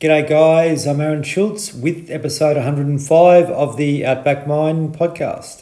G'day, guys. I'm Aaron Schultz with episode 105 of the Outback Mind podcast.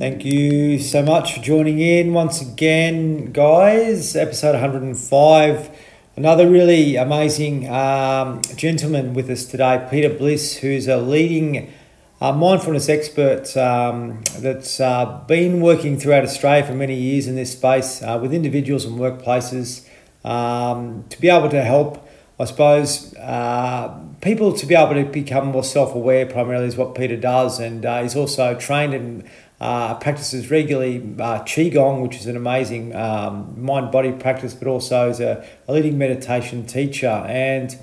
Thank you so much for joining in once again, guys. Episode 105. Another really amazing um, gentleman with us today, Peter Bliss, who's a leading uh, mindfulness expert um, that's uh, been working throughout Australia for many years in this space uh, with individuals and workplaces um, to be able to help, I suppose, uh, people to be able to become more self aware, primarily, is what Peter does. And uh, he's also trained and uh, practices regularly Qigong, which is an amazing um, mind body practice, but also is a, a leading meditation teacher. And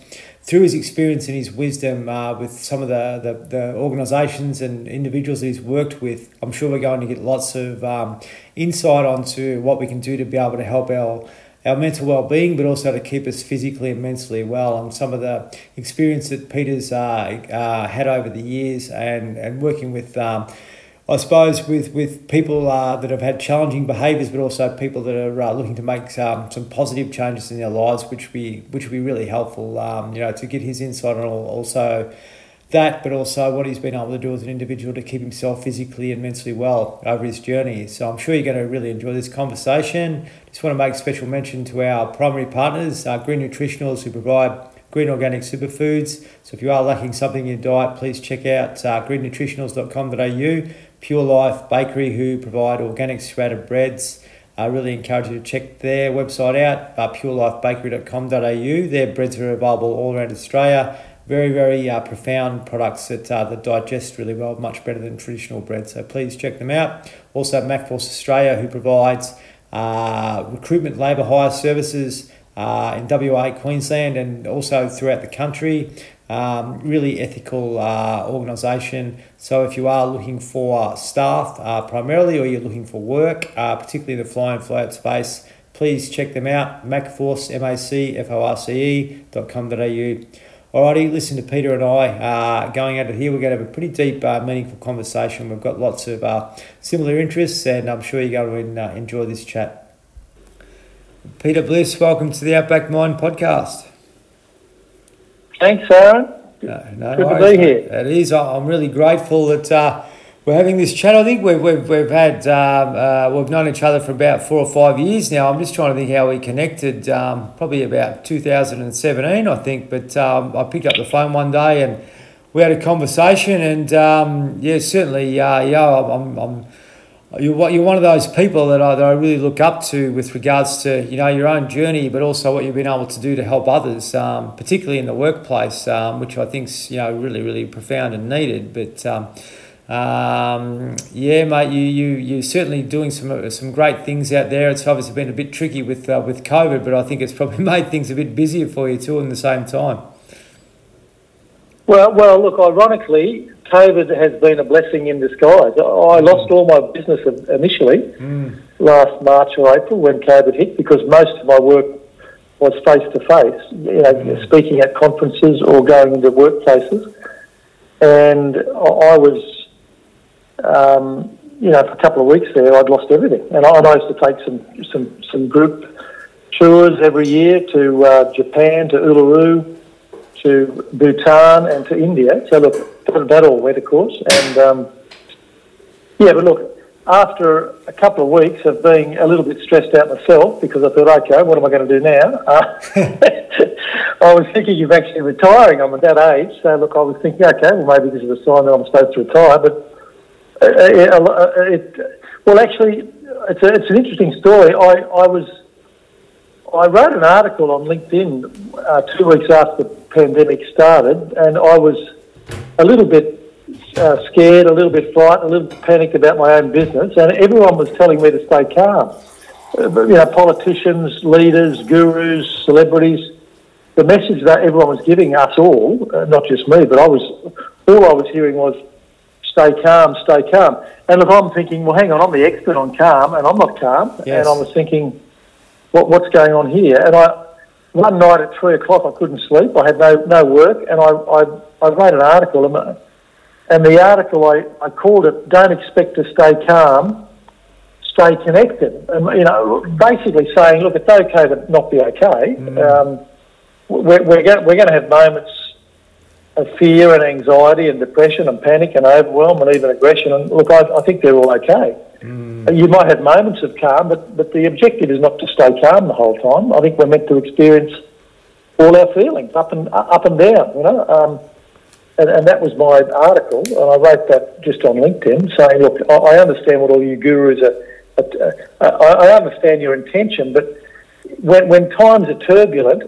through his experience and his wisdom uh, with some of the, the, the, organisations and individuals that he's worked with, I'm sure we're going to get lots of um, insight onto what we can do to be able to help our our mental well-being, but also to keep us physically and mentally well. And some of the experience that Peter's uh, uh, had over the years, and and working with um, I suppose with with people uh, that have had challenging behaviours, but also people that are uh, looking to make um, some positive changes in their lives, which be which would be really helpful. Um, you know, to get his insight on also that, but also what he's been able to do as an individual to keep himself physically and mentally well over his journey. So I'm sure you're going to really enjoy this conversation. Just want to make special mention to our primary partners, uh, Green Nutritionals, who provide green organic superfoods. So if you are lacking something in your diet, please check out uh, greennutritionals.com.au. Pure Life Bakery, who provide organic sprouted breads. I really encourage you to check their website out, uh, purelifebakery.com.au. Their breads are available all around Australia. Very, very uh, profound products that, uh, that digest really well, much better than traditional bread. So please check them out. Also, MacForce Australia, who provides uh, recruitment labour hire services uh, in WA, Queensland, and also throughout the country. Um, really ethical uh, organisation. So if you are looking for staff uh, primarily, or you're looking for work, uh, particularly in the fly and float space, please check them out. Macforce, M-A-C-F-O-R-C-E dot com dot au. Alrighty, listen to Peter and I uh, going at it here. We're going to have a pretty deep, uh, meaningful conversation. We've got lots of uh, similar interests, and I'm sure you're going to enjoy this chat. Peter Bliss, welcome to the Outback Mind podcast. Thanks, Aaron. No, no Good worries, to be here. It is. I'm really grateful that uh, we're having this chat. I think we've, we've, we've had, um, uh, we've known each other for about four or five years now. I'm just trying to think how we connected, um, probably about 2017, I think. But um, I picked up the phone one day and we had a conversation. And um, yeah, certainly, uh, yeah, I'm, I'm you're, one of those people that I, that I really look up to with regards to you know your own journey, but also what you've been able to do to help others, um, particularly in the workplace, um, which I think's you know really really profound and needed. But um, um, yeah, mate, you you you're certainly doing some some great things out there. It's obviously been a bit tricky with uh, with COVID, but I think it's probably made things a bit busier for you too. In the same time. Well, well, look. Ironically, COVID has been a blessing in disguise. I lost all my business initially mm. last March or April when COVID hit because most of my work was face to face, you know, mm. speaking at conferences or going into workplaces. And I was, um, you know, for a couple of weeks there, I'd lost everything. And I, I used to take some, some, some group tours every year to uh, Japan, to Uluru, to Bhutan, and to India. So look, that all went, of course. And um, yeah, but look, after a couple of weeks of being a little bit stressed out myself because I thought, okay, what am I going to do now? Uh, I was thinking of actually retiring. I'm at that age, so look, I was thinking, okay, well maybe this is a sign that I'm supposed to retire. But uh, uh, uh it, well, actually, it's, a, it's an interesting story. I, I was I wrote an article on LinkedIn uh, two weeks after the pandemic started, and I was a little bit uh, scared, a little bit frightened, a little panicked about my own business, and everyone was telling me to stay calm. Uh, you know, politicians, leaders, gurus, celebrities. The message that everyone was giving us all, uh, not just me, but I was all I was hearing was stay calm, stay calm. And look, I'm thinking, well, hang on, I'm the expert on calm, and I'm not calm. Yes. And I was thinking, what, what's going on here? And I, one night at three o'clock, I couldn't sleep. I had no no work, and I I, I wrote an article, and the article I, I called it "Don't expect to stay calm, stay connected. And, you know, basically saying, look, it's okay to not be okay. Um, we're, we're going we're going to have moments of fear and anxiety and depression and panic and overwhelm and even aggression. And look, I, I think they're all okay. You might have moments of calm, but, but the objective is not to stay calm the whole time. I think we're meant to experience all our feelings up and up and down, you know. Um, and, and that was my article, and I wrote that just on LinkedIn, saying, "Look, I, I understand what all you gurus are. are I, I understand your intention, but when, when times are turbulent,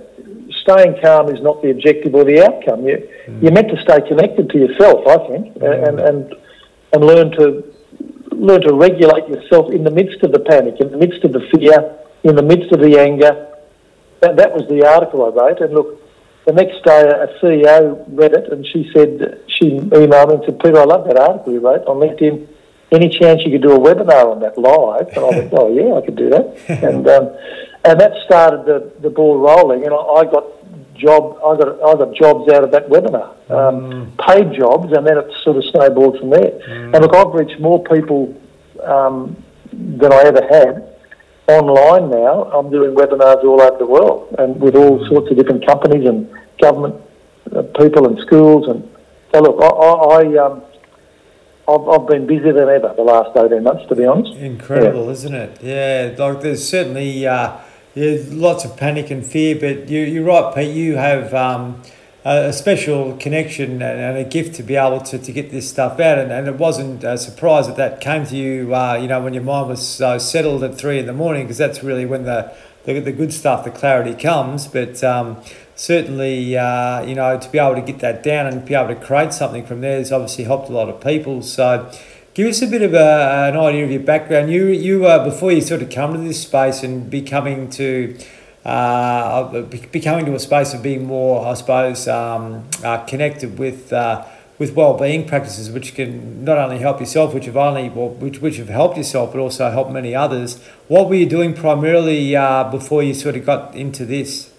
staying calm is not the objective or the outcome. You, mm. You're meant to stay connected to yourself, I think, mm. and, and and learn to learn to regulate yourself in the midst of the panic, in the midst of the fear, in the midst of the anger. That, that was the article I wrote. And look, the next day a CEO read it and she said, she emailed me and said, Peter, I love that article you wrote on LinkedIn. Any chance you could do a webinar on that live? And I went, oh yeah, I could do that. and um, and that started the, the ball rolling. And I, I got job, I got I got jobs out of that webinar, um, mm. paid jobs, and then it sort of snowballed from there. Mm. And look, I've reached more people um, than I ever had online now. I'm doing webinars all over the world, and with all mm. sorts of different companies and government uh, people and schools. And so, look, I, I, I um, I've, I've been busier than ever the last 18 months, to be honest. Incredible, yeah. isn't it? Yeah, like there's certainly uh, yeah, lots of panic and fear, but you, you're right, Pete. You have um, a special connection and a gift to be able to, to get this stuff out. And, and it wasn't a surprise that that came to you, uh, you know, when your mind was uh, settled at three in the morning, because that's really when the, the, the good stuff, the clarity comes. But um, certainly, uh, you know, to be able to get that down and be able to create something from there has obviously helped a lot of people. So, give us a bit of a, an idea of your background. You, you uh, before you sort of come to this space and becoming to uh, becoming to a space of being more, I suppose, um, uh, connected with. Uh, with well-being practices, which can not only help yourself, which have only well, which which have helped yourself, but also helped many others. What were you doing primarily uh, before you sort of got into this?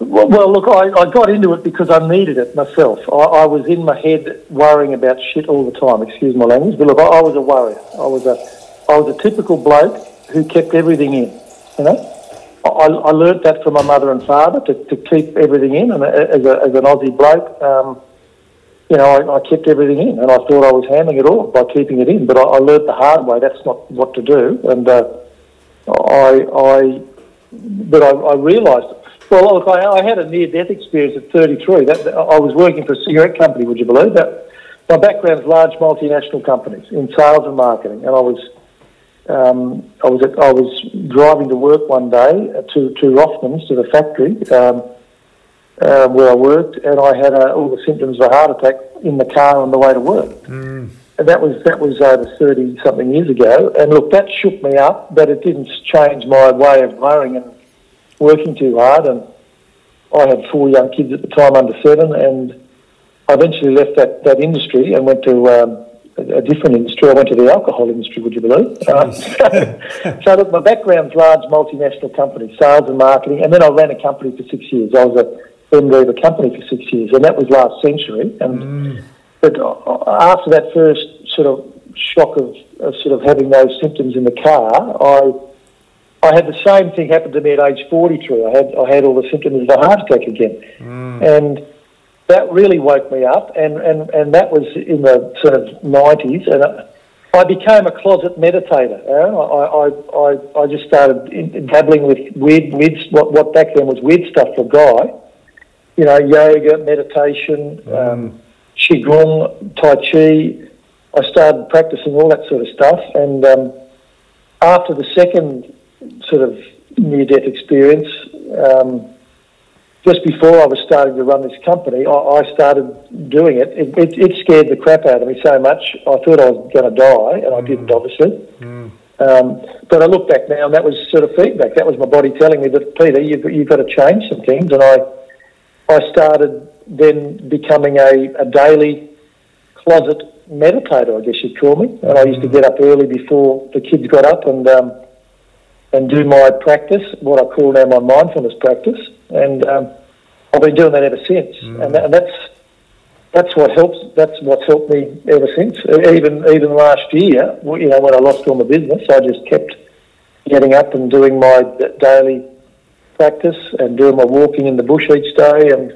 Well, look, I, I, got into it because I needed it myself. I, I, was in my head worrying about shit all the time. Excuse my language, but look, I, I, was a worrier. I was a, I was a typical bloke who kept everything in. You know, I, I learnt that from my mother and father to, to keep everything in, and as, a, as an Aussie bloke, um, you know, I, kept everything in, and I thought I was handling it all by keeping it in. But I, learnt the hard way. That's not what to do, and uh, I, I, but I realised well, look, I, I had a near-death experience at 33. That, I was working for a cigarette company, would you believe that? My background is large multinational companies in sales and marketing, and I was um, I was at, I was driving to work one day to to Rothmans to the factory um, uh, where I worked, and I had uh, all the symptoms of a heart attack in the car on the way to work. Mm. And that was that was over thirty something years ago. And look, that shook me up, but it didn't change my way of worrying and working too hard, and I had four young kids at the time under seven, and I eventually left that, that industry and went to um, a, a, different industry. I went to the alcohol industry, would you believe? So, look, my background's large multinational companies, sales and marketing, and then I ran a company for six years. I was a MD of a company for six years, and that was last century. And mm. but uh, after that first sort of shock of, of sort of having those symptoms in the car, I I had the same thing happen to me at age 43. I had I had all the symptoms of a heart attack again, mm. and that really woke me up. And, and, and that was in the sort of 90s, and I became a closet meditator. I, I, I, I just started dabbling with weird, weird what, what back then was weird stuff for a guy. You know, yoga, meditation, mm. um, qigong, tai chi. I started practicing all that sort of stuff, and um, after the second sort of near death experience. Um, just before I was starting to run this company, I, I started doing it. It, it. it, scared the crap out of me so much. I thought I was going to die, and I didn't, mm. obviously. Mm. Um, but I look back now, and that was sort of feedback. That was my body telling me that Peter, you've, you've got to change some things. And I, I started then becoming a, a daily closet meditator, I guess you'd call me. And I used to mm. get up early before the kids got up, and um, and do my practice, what I call now my mindfulness practice, and um, I've been doing that ever since. Mm. And, that, and, that's that's what helps. That's what's helped me ever since. Even even last year, you know, when I lost all my business, I just kept getting up and doing my daily practice and doing my walking in the bush each day, and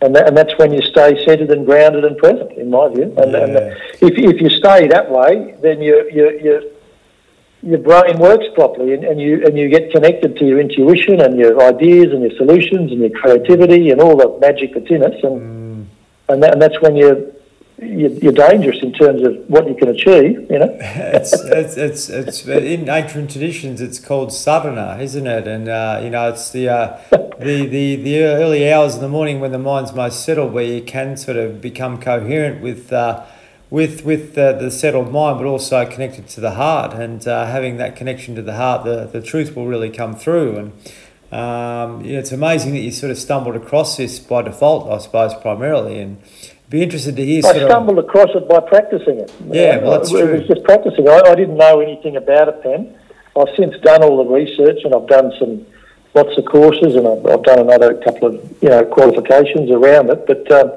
and, that, and that's when you stay centered and grounded and present, in my view. And, Yeah. and if if you stay that way, then you you you your brain works properly and, and you and you get connected to your intuition and your ideas and your solutions and your creativity and all the magic that's in us and and, that, and that's when you're, you're you're dangerous in terms of what you can achieve you know it's, it's it's it's in ancient traditions. It's called sadhana, isn't it? And uh, you know, it's the, uh, the the the early hours in the morning when the mind's most settled, where you can sort of become coherent with. Uh, with with the, the settled mind, but also connected to the heart, and uh, having that connection to the heart, the, the truth will really come through. And um, you know, it's amazing that you sort of stumbled across this by default, I suppose, primarily. And be interested to hear. I Sort of, stumbled across it by practicing it Yeah, well, that's it true. was just practicing I, I didn't know anything about it then I've since done all the research and I've done some lots of courses and I've, I've done another couple of you know qualifications around it but um,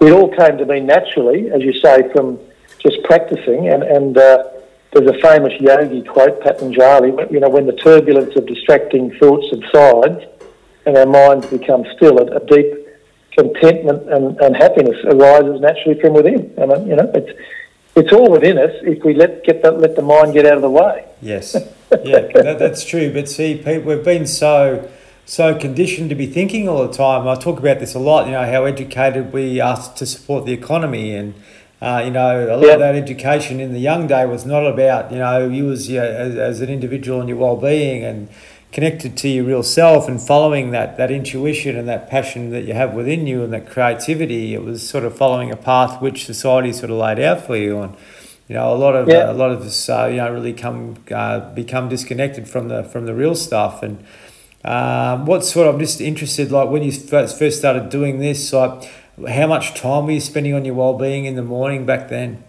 it all came to me naturally, as you say, from just practicing. And, and uh, there's a famous yogi quote, Patanjali, you know, when the turbulence of distracting thoughts subsides and our minds become still, a, a deep contentment and, and happiness arises naturally from within. And, uh, you know, it's, it's all within us if we let, get that, let the mind get out of the way. Yes, yeah, that, that's true. But see, people, we've been so so conditioned to be thinking all the time. I talk about this a lot. You know how educated we are to support the economy, and uh, you know a lot Yeah. of that education in the young day was not about you know you as you as, as an individual and your well being and connected to your real self and following that that intuition and that passion that you have within you and that creativity. It was sort of following a path which society sort of laid out for you and. You know, a lot of Yeah. uh, a lot of us, uh, you know, really come uh, become disconnected from the from the real stuff. And um, what sort? Of I'm just interested, like when you first first started doing this, like how much time were you spending on your well being in the morning back then?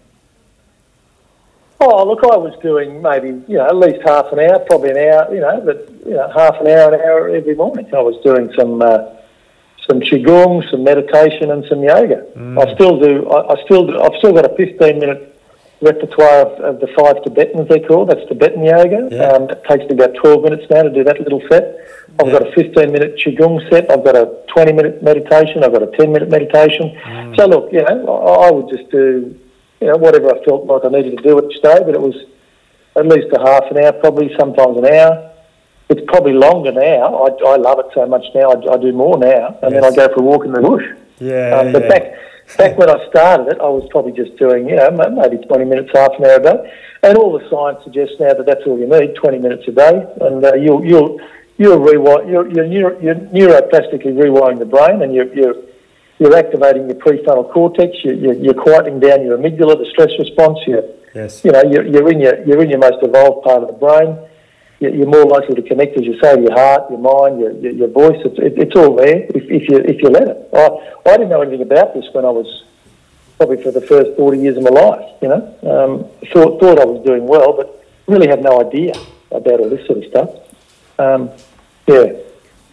Oh, look, I was doing maybe, you know, at least half an hour, probably an hour, you know, but, you know, half an hour, an hour every morning. I was doing some, uh, some qigong, some meditation and some yoga. I still do, I, I still do, I've still got a 15 minute repertoire of, of the five Tibetans they're called. That's Tibetan yoga. Yeah. Um, it takes me about 12 minutes now to do that little set. I've Yeah. got a 15 minute qigong set. I've got a 20 minute meditation. I've got a 10 minute meditation. So look, you know, I, I would just do, you know, whatever I felt like I needed to do each day, but it was at least a half an hour, probably sometimes an hour. It's probably longer now. I, I love it so much now. I, I do more now, and then I go for a walk in the bush. Yeah, Um, but yeah. back back when I started it, I was probably just doing, you know, maybe 20 minutes, half an hour a day. And all the science suggests now that that's all you need, 20 minutes a day. And uh, you'll, you'll, you'll rewire, you're, you're, you're neuroplastically rewiring the brain and you're, you're, you're activating your prefrontal cortex, you're, you're, you're quieting down your amygdala, the stress response, you're, yes, you know, you're, you're, in your, you're in your most evolved part of the brain. You're more likely to connect, as you say, your heart, your mind, your, your, your voice. It's, it, it's all there if, if you if you let it. I, I didn't know anything about this when I was probably for the first 40 years of my life, you know. Um, thought, thought I was doing well, but really had no idea about all this sort of stuff. Um, yeah.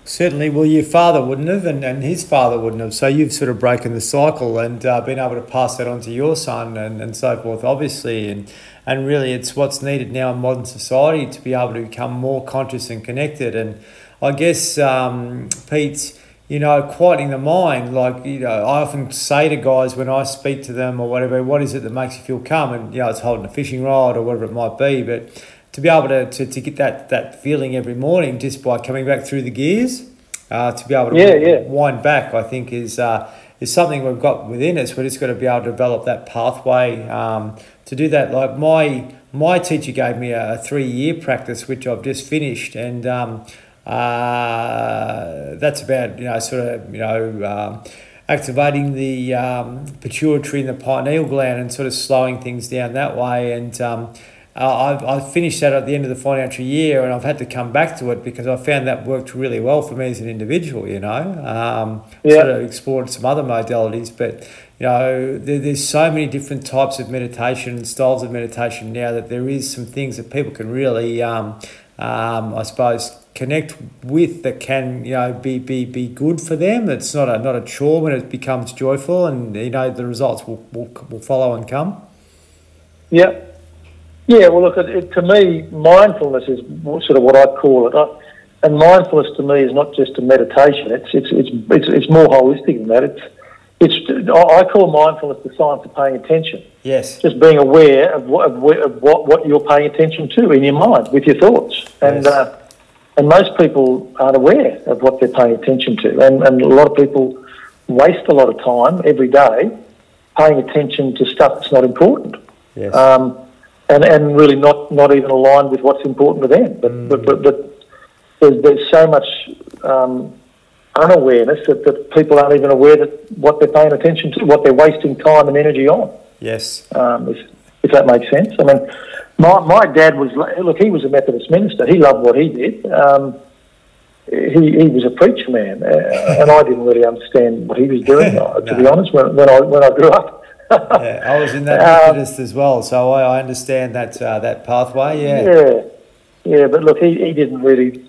Certainly, well, your father wouldn't have, and, and his father wouldn't have. So you've sort of broken the cycle and uh, been able to pass that on to your son and, and so forth, obviously. And, and really, it's what's needed now in modern society to be able to become more conscious and connected. And I guess, um, Pete, you know, quieting the mind, like, you know, I often say to guys when I speak to them or whatever, what is it that makes you feel calm? And, you know, it's holding a fishing rod or whatever it might be. But to be able to, to, to get that, that feeling every morning just by coming back through the gears, uh, to be able to Yeah, yeah. wind back, I think is uh, is something we've got within us. We're just got to be able to develop that pathway um, to do that. Like my my teacher gave me a, a three year practice, which I've just finished, and um, uh, that's about you know sort of you know. Um, activating the um, pituitary and the pineal gland and sort of slowing things down that way and um, uh, I've, I've finished that at the end of the financial year and I've had to come back to it because I found that worked really well for me as an individual, you know. Um, Yeah. Sort of explored some other modalities, but, you know, there, there's so many different types of meditation and styles of meditation now that there is some things that people can really, um, um, I suppose, connect with that can you know be, be, be good for them. It's not a not a chore when it becomes joyful, and you know the results will, will, will follow and come. Yeah, yeah. Well, look, it, it, to me, mindfulness is sort of what I call it. I, and mindfulness to me is not just a meditation. It's it's it's it's, it's more holistic than that. It's it's I call mindfulness the science of paying attention. Yes. Just being aware of what, of what, what you're paying attention to in your mind with your thoughts. And, yes. uh, and most people aren't aware of what they're paying attention to. And, and a lot of people waste a lot of time every day paying attention to stuff that's not important. Yes. Um, and, and really not, not even aligned with what's important to them. But, mm. but, but, but there's, there's so much um, unawareness that, that people aren't even aware that what they're paying attention to, what they're wasting time and energy on. Yes. Um, if, if that makes sense. I mean, my, my dad was, look, he was a Methodist minister. He loved what he did. Um, he, he was a preacher man, uh, and I didn't really understand what he was doing, no. to be honest, when, when, I, when I grew up. Yeah, I was in that um, Methodist um, as well, so I, I understand that uh, that pathway. Yeah, yeah, yeah. But look, he, he didn't really.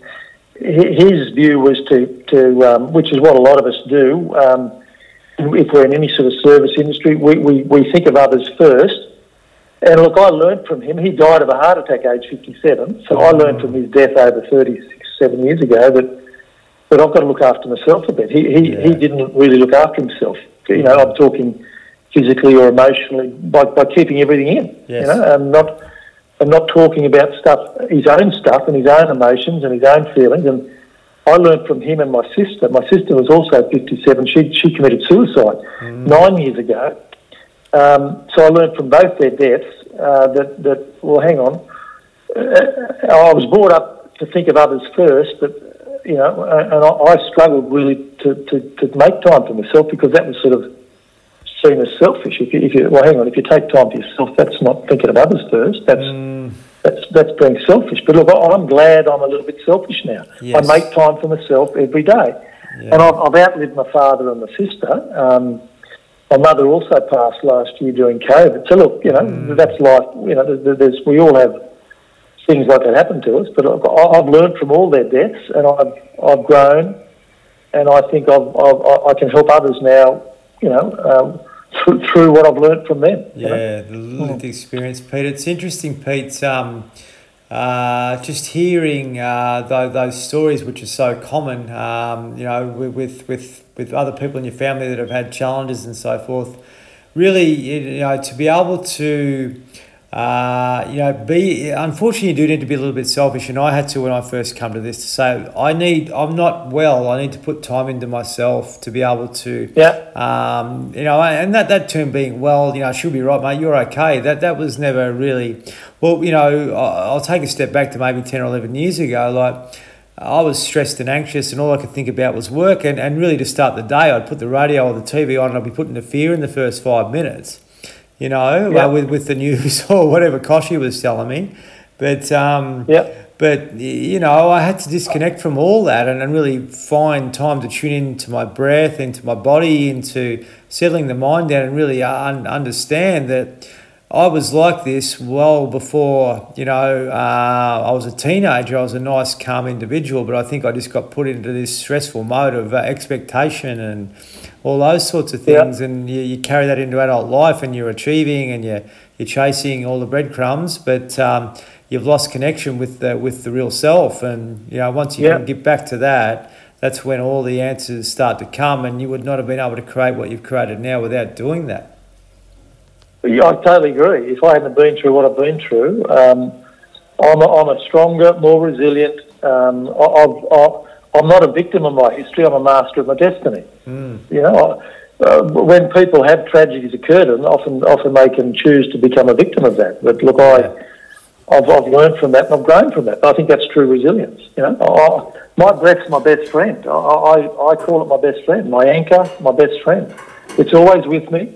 His view was to to um, which is what a lot of us do. Um, if we're in any sort of service industry, we, we, we think of others first. And look, I learned from him. He died of a heart attack age 57. So I learned from his death over 36, 7 years ago that, that I've got to look after myself a bit. He, he, yeah. he didn't really look after himself. You know, I'm talking physically or emotionally by, by keeping everything in. Yes. You know, and not and not talking about stuff, his own stuff and his own emotions and his own feelings. And I learned from him and my sister. My sister was also 57. She, she committed suicide mm. nine years ago. Um, so I learned from both their deaths uh, that, that, well, hang on. Uh, I was brought up to think of others first, but, you know, and I, I struggled really to, to, to make time for myself because that was sort of seen as selfish. If you, if you, well, hang on, if you take time for yourself, that's not thinking of others first. That's mm that's that's being selfish. But look, I'm glad I'm a little bit selfish now. Yes. I make time for myself every day, yeah. and I've, I've, outlived my father and my sister. Um, my mother also passed last year during COVID. So look, you know, mm. that's life. You know, there's, there's, we all have things like that happen to us. But I've, I've learned from all their deaths, and I've I've grown, and I think I've, I've i can help others now. You know. Um, through, through what I've learned from them. Yeah, know? the lived mm. experience, Pete. It's interesting, Pete. Um, uh, just hearing uh, those, those stories, which are so common, um, you know, with, with, with other people in your family that have had challenges and so forth. Really, you know, to be able to uh, you know, be unfortunately you do need to be a little bit selfish, and I had to when I first come to this to say I need I'm not well. I need to put time into myself to be able to, yeah. Um, you know, and that that term being well, you know, she'll be right, mate. You're okay. That that was never really well. You know, I'll take a step back to maybe ten or eleven years ago, like. I was stressed and anxious, and all I could think about was work. And, and really, to start the day, I'd put the radio or the TV on, and I'd be put into fear in the first five minutes you know, yep. uh, with, with the news or whatever Koshi was telling me. But, um, yep. but, you know, I had to disconnect from all that and, and really find time to tune into my breath, into my body, into settling the mind down and really un- understand that I was like this well before, you know, uh, I was a teenager. I was a nice, calm individual, but I think I just got put into this stressful mode of uh, expectation and all those sorts of things. Yeah. And you, you carry that into adult life and you're achieving and you're, you're chasing all the breadcrumbs, but um, you've lost connection with the, with the real self. And, you know, once you yeah. can get back to that, that's when all the answers start to come and you would not have been able to create what you've created now without doing that. Yeah, I totally agree. If I hadn't been through what I've been through, um, I'm, a, I'm a stronger, more resilient. Um, I, am not a victim of my history. I'm a master of my destiny. Mm. You know, uh, when people have tragedies occur to them, often often they can choose to become a victim of that. But look, I. I've, I've learned from that and I've grown from that. I think that's true resilience. You know, I, my breath's my best friend. I, I, I call it my best friend, my anchor, my best friend. It's always with me.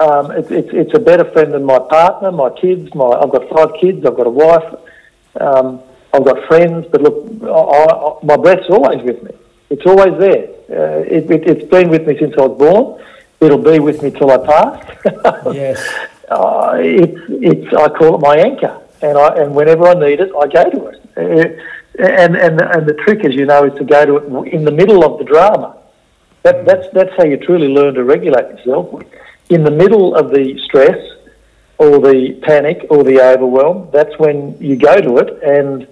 Um, it, it, it's a better friend than my partner, my kids. My I've got five kids. I've got a wife. Um, I've got friends. But look, I, I, my breath's always with me. It's always there. Uh, it, it, has been with me since I was born. It'll be with me till I pass. yes. Uh, it's, it's, I call it my anchor, and I, and whenever I need it, I go to it. Uh, and, and, and the trick, as you know, is to go to it in the middle of the drama. That, that's, that's how you truly learn to regulate yourself. In the middle of the stress or the panic or the overwhelm, that's when you go to it and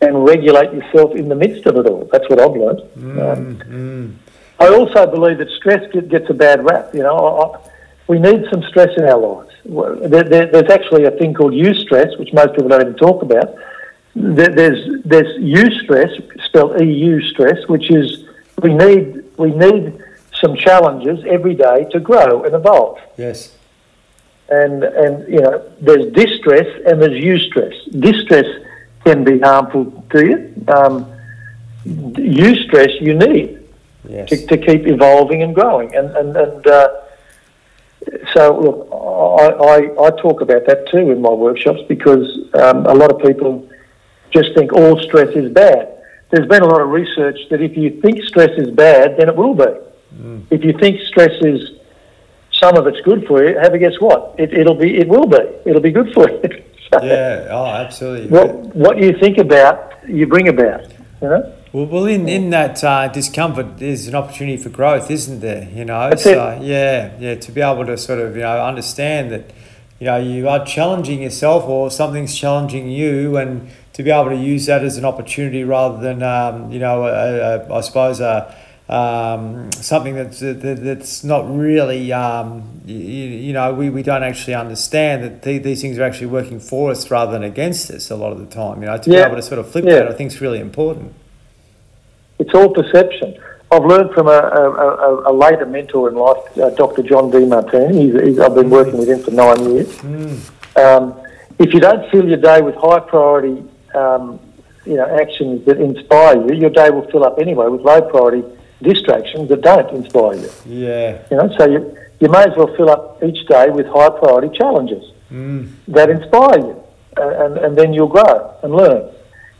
and regulate yourself in the midst of it all. That's what I've learned. Mm, Um, mm. I also believe that stress get, gets a bad rap. You know, I, I, we need some stress in our lives. There, there, there's actually a thing called eustress, which most people don't even talk about. There, there's there's eustress, spelled EU stress, which is we need we need some challenges every day to grow and evolve. Yes. And and you know, there's distress and there's eustress. Distress can be harmful to you. Um, stress you need Yes. to, to keep evolving and growing. And and, and uh, so look, I, I, I talk about that too in my workshops because um, a lot of people just think all stress is bad. There's been a lot of research that if you think stress is bad, then it will be. If you think stress is some of it's good for you, have a guess what? It, it'll be, it will be. It'll be good for you. So Yeah. Oh, absolutely. What what you think about, you bring about. You know. Well, well, in, in that uh, discomfort, there's an opportunity for growth, isn't there? You know, That's so yeah, yeah, to be able to sort of you know understand that, you know, you are challenging yourself or something's challenging you, and to be able to use that as an opportunity rather than um, you know, a, a, I suppose a. Um, something that's that, that's not really um, you, you know we, we don't actually understand that the, these things are actually working for us rather than against us a lot of the time you know to Yeah. be able to sort of flip Yeah. that I think is really important It's all perception. I've learned from a, a, a, a later mentor in life, uh, Dr. John Demartini. He's, he's, I've been working with him for nine years. Um, if you don't fill your day with high priority, um, you know, actions that inspire you, your day will fill up anyway with low priority distractions that don't inspire you. yeah You know, so you, you may as well fill up each day with high priority challenges Mm. that inspire you, and, and, then you'll grow and learn.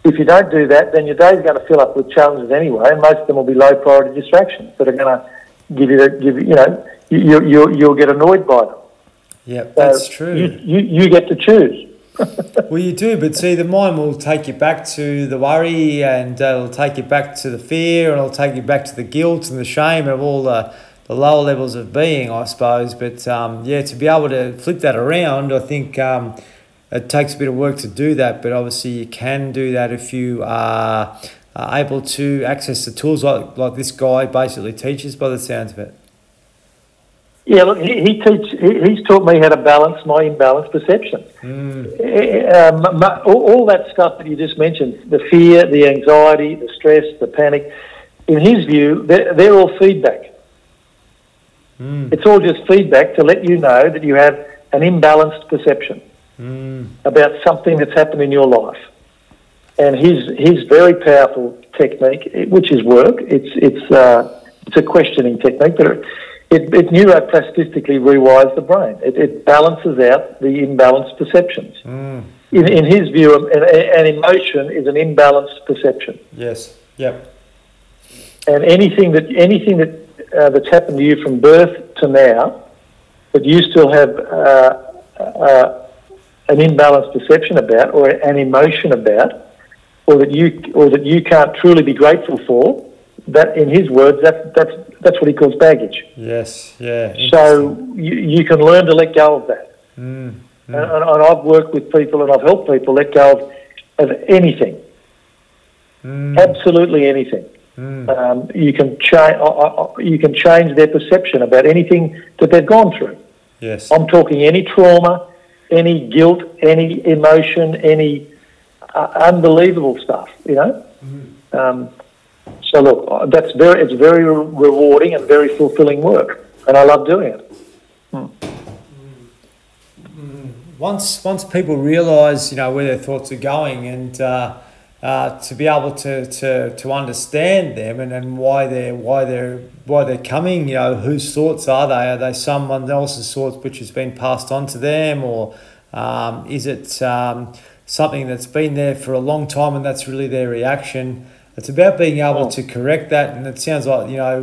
If you don't do that, then your day's going to fill up with challenges anyway, and most of them will be low priority distractions that are going to give you, the, give you, you know, you, you, you'll, you'll get annoyed by them. Yeah, So that's true. You, you, you get to choose. well, you do, but see, the mind will take you back to the worry, and uh, it'll take you back to the fear, and it'll take you back to the guilt and the shame of all the, the lower levels of being, I suppose. But um, yeah, to be able to flip that around, I think um, it takes a bit of work to do that. But obviously, you can do that if you are, are able to access the tools like, like this guy basically teaches, by the sounds of it. Yeah, look, he, he teach, he, he's taught me how to balance my imbalanced perception. Eh, Um, all, all that stuff that you just mentioned, the fear, the anxiety, the stress, the panic, in his view, they're, they're all feedback. Mm. It's all just feedback to let you know that you have an imbalanced perception Mm. about something that's happened in your life. And his his very powerful technique, eh, which is work, it's it's uh, it's a questioning technique, but it, it, it neuroplastically rewires the brain. It, it balances out the imbalanced perceptions. Mm. In, in his view, an, an emotion is an imbalanced perception, Yes. Yep. and anything that anything that uh, that's happened to you from birth to now, that you still have uh, uh, an imbalanced perception about, or an emotion about, or that you or that you can't truly be grateful for, that in his words, that that's that's what he calls baggage. Yes. Yeah. So you, you can learn to let go of that. Mm. And, and, and I've worked with people and I've helped people let go of, of anything, Mm. absolutely anything. Mm. Um, you can change. You can change their perception about anything that they've gone through. Yes. I'm talking any trauma, any guilt, any emotion, any uh, unbelievable stuff. You know. Um, so look, uh, that's very. It's very rewarding and very fulfilling work, and I love doing it. once once people realise you know where their thoughts are going and uh, uh, to be able to, to, to understand them and, and why they're why they're why they're coming you know whose thoughts are they are they someone else's thoughts which has been passed on to them or um, is it um, something that's been there for a long time and that's really their reaction it's about being able Oh. to correct that and it sounds like you know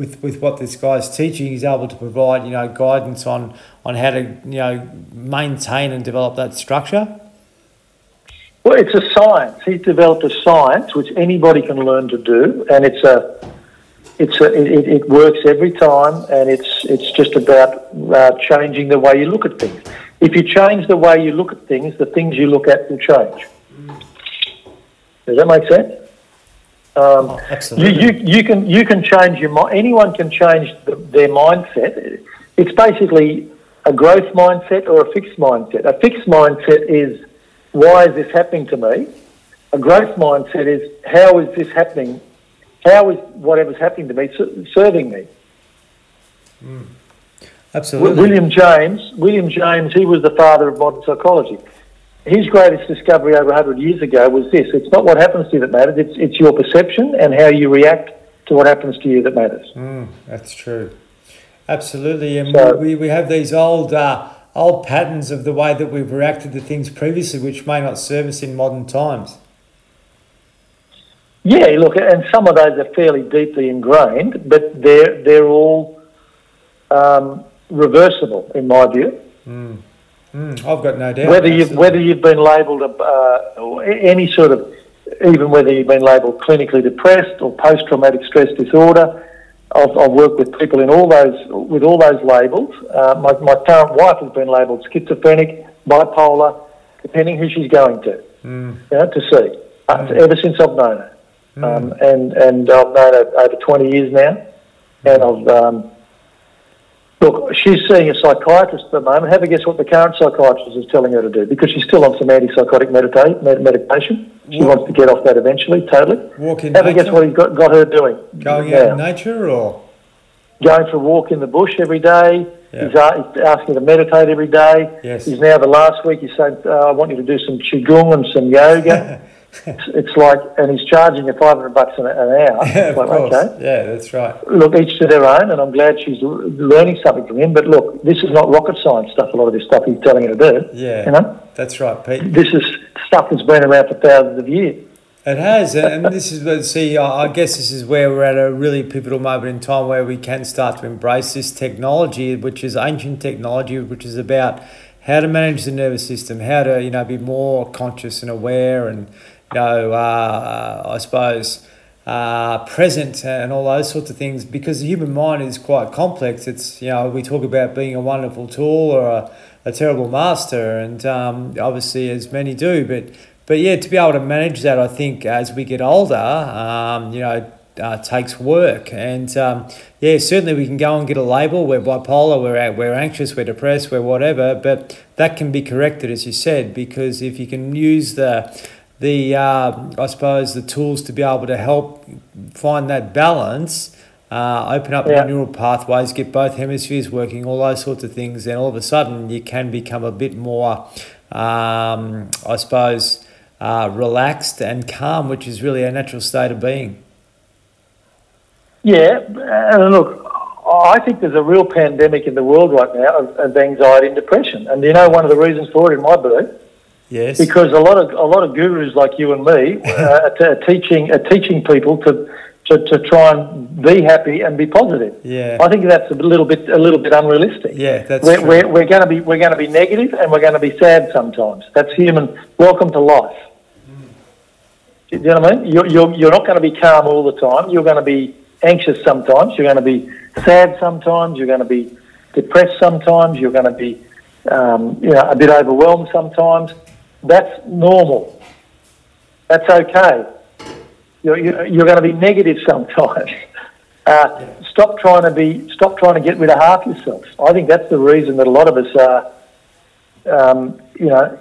with, with what this guy's teaching he's able to provide you know guidance on on how to you know maintain and develop that structure Well, it's a science. He's developed a science which anybody can learn to do, and it's a, it's a, it, it works every time, and it's it's just about uh, changing the way you look at things. If you change the way you look at things, the things you look at will change. Does that make sense? Um, Oh, you, absolutely. you, you can you can change your mind. Anyone can change the, their mindset. It's basically a growth mindset or a fixed mindset. A fixed mindset is why is this happening to me? A growth mindset is how is this happening? How is whatever's happening to me serving me? Wi- Absolutely. William James, William James, he was the father of modern psychology. His greatest discovery over 100 years ago was this it's not what happens to you that matters, it's, it's your perception and how you react to what happens to you that matters. Mm, that's true. Absolutely, and So- we, we have these old uh, old patterns of the way that we've reacted to things previously, which may not serve us in modern times. Yeah, look, and some of those are fairly deeply ingrained, but they're, they're all um, reversible, in my view. Mm, I've got no doubt. whether you've whether you've been labelled uh, any sort of even whether you've been labelled clinically depressed or post traumatic stress disorder. I've, I've worked with people in all those with all those labels. Uh, my, my current wife has been labelled schizophrenic, bipolar, depending who she's going to, Mm, you know, to see. Uh, ever since I've known her, um, and and I've known her over twenty years now, and I've um, Look, she's seeing a psychiatrist at the moment. Have a guess what the current psychiatrist is telling her to do because she's still on some antipsychotic medita- med- medication. She What? wants to get off that eventually, totally. walk in Have a guess what he's got, got her doing. going now. out in nature, or Going for a walk in the bush every day. Yeah. He's asking her to meditate every day. Yes. He's now the last week. He's saying, uh, "I want you to do some qigong and some yoga." it's, like, and he's charging you five hundred bucks an, an hour. of It's like, course, okay. yeah, that's right. look, each to their own, and I'm glad she's learning something from him. But look, this is not rocket science stuff. A lot of this stuff he's telling her to do. Yeah. You know, That's right, Pete. this is stuff that's been around for thousands of years. It has, and this is but see. I guess this is where we're at a really pivotal moment in time where we can start to embrace this technology, which is ancient technology, which is about how to manage the nervous system, how to you know be more conscious and aware, and know uh, I suppose uh, present and all those sorts of things. Because the human mind is quite complex. It's you know we talk about being a wonderful tool or a, a terrible master, and um, obviously as many do, but but yeah, to be able to manage that, I think as we get older, um, you know, uh, takes work. And um, yeah, certainly we can go and get a label. We're bipolar. We're we're anxious. We're depressed. We're whatever. But that can be corrected, as you said, because if you can use the the uh, I suppose the tools to be able to help find that balance. Uh, open up Yeah. neural pathways, get both hemispheres working, all those sorts of things, then all of a sudden you can become a bit more, um, I suppose, uh, relaxed and calm, which is really a natural state of being. Yeah, and look, I think there's a real pandemic in the world right now of, of anxiety and depression. And you know, one of the reasons for it, in my belief, Yes. because a lot of a lot of gurus like you and me uh, are, are teaching are teaching people to, to to try and be happy and be positive. yeah. I think that's a little bit a little bit unrealistic. Yeah, that's we're, true. we're, we're going to be we're going to be negative and we're going to be sad sometimes. That's human. Welcome to life. You know what I mean? You're, you're, you're not going to be calm all the time. You're going to be anxious sometimes. You're going to be sad sometimes. You're going to be depressed sometimes. You're going to be um, you know a bit overwhelmed sometimes. That's normal. That's okay. You're, you're, you're going to be negative sometimes. Uh, Stop trying to be. Stop trying to get rid of half yourself. I think that's the reason that a lot of us are, um, you know,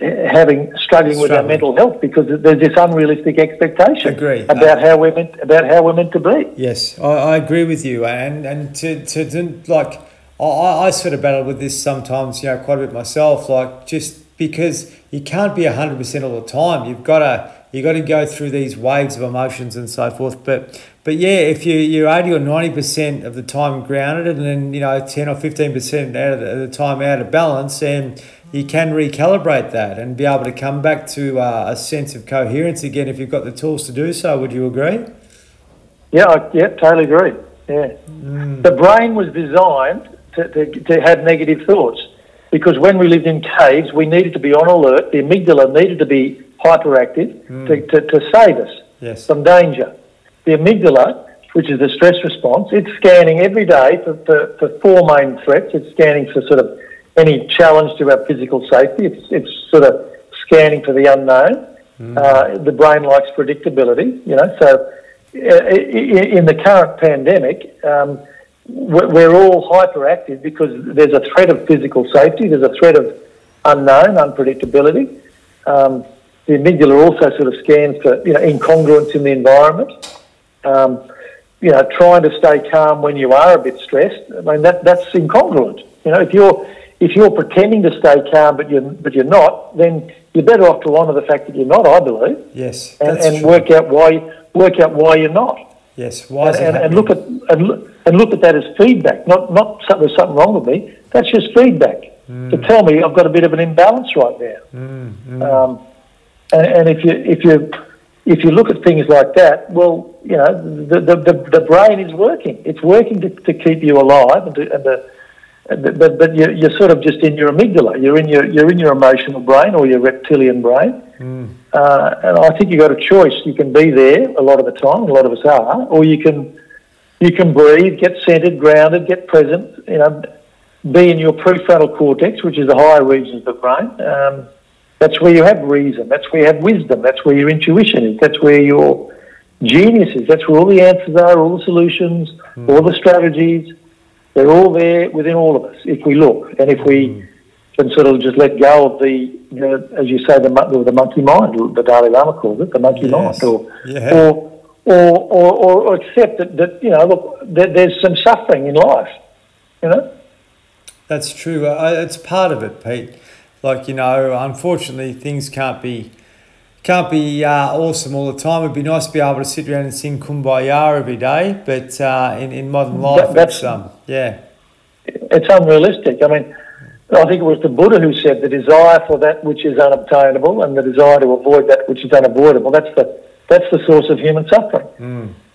having struggling with our mental health because there's this unrealistic expectation about how we're meant about how we're meant to be. Yes, I, I agree with you, and and to, to, to like I, I I sort of battle with this sometimes, you know, quite a bit myself. Like just because you can't be hundred percent all the time, you've got to you got to go through these waves of emotions and so forth. But but yeah, if you you're eighty or ninety percent of the time grounded, and then you know ten or fifteen percent out of the, the time out of balance, and you can recalibrate that and be able to come back to uh, a sense of coherence again if you've got the tools to do so. Would you agree? Yeah, I, yeah, totally agree. Yeah, Mm. the brain was designed to, to, to have negative thoughts. Because when we lived in caves, we needed to be on alert. The amygdala needed to be hyperactive to, to, to save us Yes. from danger. The amygdala, which is the stress response, it's scanning every day for, for, for four main threats. It's scanning for sort of any challenge to our physical safety. It's, it's sort of scanning for the unknown. Uh, the brain likes predictability, you know. So, uh, in the current pandemic, um, we're we're all hyperactive because there's a threat of physical safety. There's a threat of unknown, unpredictability. Um, the amygdala also sort of scans for you know incongruence in the environment. Um, you know, trying to stay calm when you are a bit stressed. I mean, that that's incongruent. You know, if you're if you're pretending to stay calm but you're but you're not, then you're better off to honour the fact that you're not. I believe, Yes. and, That's and true. work out why work out why you're not Yes. Why is and, it and, and look at and look, and look at that as feedback, not not something, there's something wrong with me. That's just feedback to tell me I've got a bit of an imbalance right now. Um, and, and if you if you if you look at things like that, well, you know, the the, the, the brain is working. It's working to, to keep you alive and to, and to, and- but but you're, you're sort of just in your amygdala. You're in your you're in your emotional brain or your reptilian brain. Uh, and I think you've got a choice. You can be there a lot of the time, a lot of us are, or you can you can breathe, get centered, grounded, get present. You know, be in your prefrontal cortex, which is the higher regions of the brain. Um, that's where you have reason. That's where you have wisdom. That's where your intuition is. That's where your genius is. That's where all the answers are, all the solutions, all the strategies. They're all there within all of us if we look and if we can sort of just let go of the, you know, as you say, the, the monkey mind, the Dalai Lama calls it, the monkey Yes. mind, or, Yeah. or, or, or, or, accept that, that, you know, look, there, there's some suffering in life, you know? That's true. It's part of it, Pete. Like you know, unfortunately, things can't be can't be uh, awesome all the time. It'd be nice to be able to sit around and sing "Kumbaya" every day, but uh, in in modern life, That- that's- it's um, yeah, It's unrealistic. I mean, I think it was the Buddha who said the desire for that which is unobtainable and the desire to avoid that which is unavoidable. That's the that's the source of human suffering.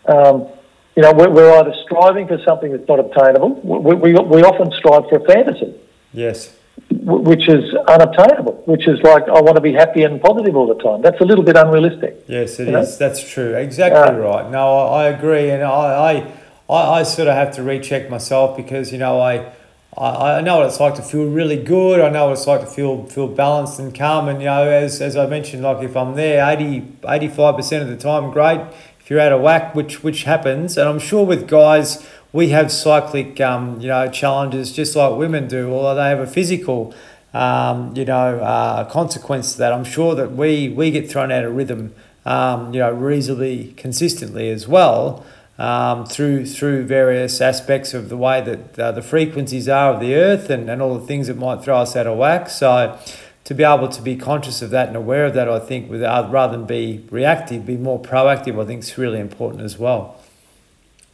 Um, you know, we're, we're either striving for something that's not obtainable. We, we, we often strive for a fantasy, yes, which is unobtainable. Which is like I want to be happy and positive all the time. That's a little bit unrealistic. yes, it is. Know? That's true. Exactly Uh, right. No, I, I agree, and I, I I I sort of have to recheck myself because you know I. I I know what it's like to feel really good. I know what it's like to feel feel balanced and calm. And you know, as, as I mentioned, like if I'm there 85 percent of the time, great. If you're out of whack, which which happens, and I'm sure with guys we have cyclic um, you know challenges just like women do, although they have a physical um, you know uh, consequence to that. I'm sure that we we get thrown out of rhythm um, you know reasonably consistently as well um, through through various aspects of the way that uh, the frequencies are of the earth and, and all the things that might throw us out of whack. So to be able to be conscious of that and aware of that, I think, without rather than be reactive, be more proactive. I think is really important as well.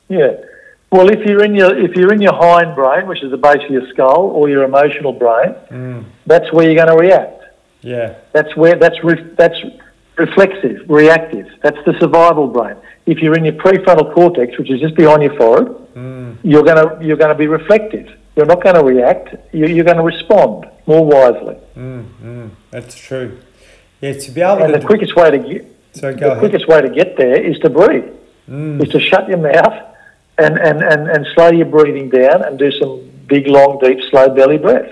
Yeah. Well, if you're in your if you're in your hind brain, which is the base of your skull, or your emotional brain, that's where you're going to react. Yeah, That's where that's re- that's reflexive, reactive. That's the survival brain. If you're in your prefrontal cortex, which is just behind your forehead, hmm. you're gonna you're gonna be reflective. You're not going to react. You- You're going to respond more wisely. Hmm, hmm. that's true. Yeah, to be able And to the quickest way to get So the ahead. quickest way to get there is to breathe. Is to shut your mouth and, and, and, and slow your breathing down and do some big, long, deep, slow belly breath.